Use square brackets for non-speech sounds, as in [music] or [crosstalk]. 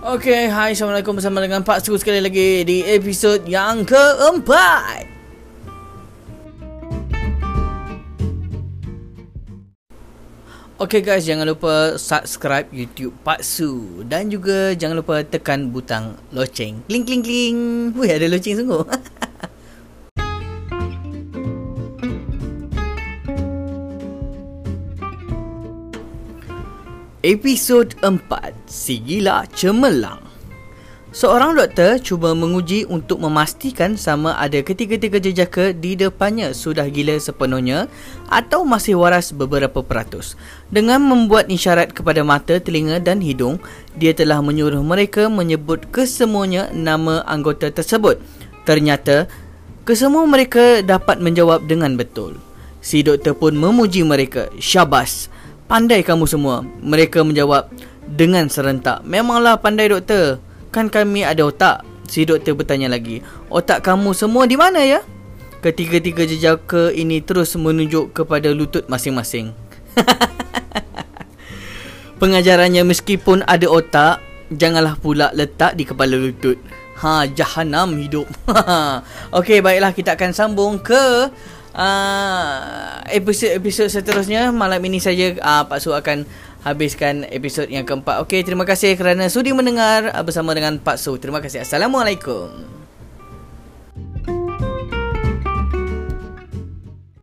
Okay, hai Assalamualaikum. Bersama dengan Pak Su sekali lagi di episod yang keempat. Okay guys, jangan lupa subscribe YouTube Pak Su. Dan juga jangan lupa tekan butang loceng. Kling kling kling. Wih ada loceng sungguh [laughs] Episod 4 Si Gila Cemerlang Seorang doktor cuba menguji untuk memastikan sama ada ketiga-tiga jejaka di depannya sudah gila sepenuhnya atau masih waras beberapa peratus. Dengan membuat isyarat kepada mata, telinga dan hidung, dia telah menyuruh mereka menyebut kesemuanya nama anggota tersebut. Ternyata, kesemua mereka dapat menjawab dengan betul. Si doktor pun memuji mereka. Syabas! Pandai kamu semua. Mereka menjawab dengan serentak. Memanglah pandai doktor. Kan kami ada otak. Si doktor bertanya lagi. Otak kamu semua di mana ya? Ketiga-tiga jejaka ini terus menunjuk kepada lutut masing-masing. [laughs] Pengajarannya meskipun ada otak, janganlah pula letak di kepala lutut. Ha, jahanam hidup. [laughs] Okey, baiklah kita akan sambung ke uh, episod-episod seterusnya malam ini saja uh, Pak Su akan habiskan episod yang keempat. Okey, terima kasih kerana sudi mendengar uh, bersama dengan Pak Su. Terima kasih. Assalamualaikum.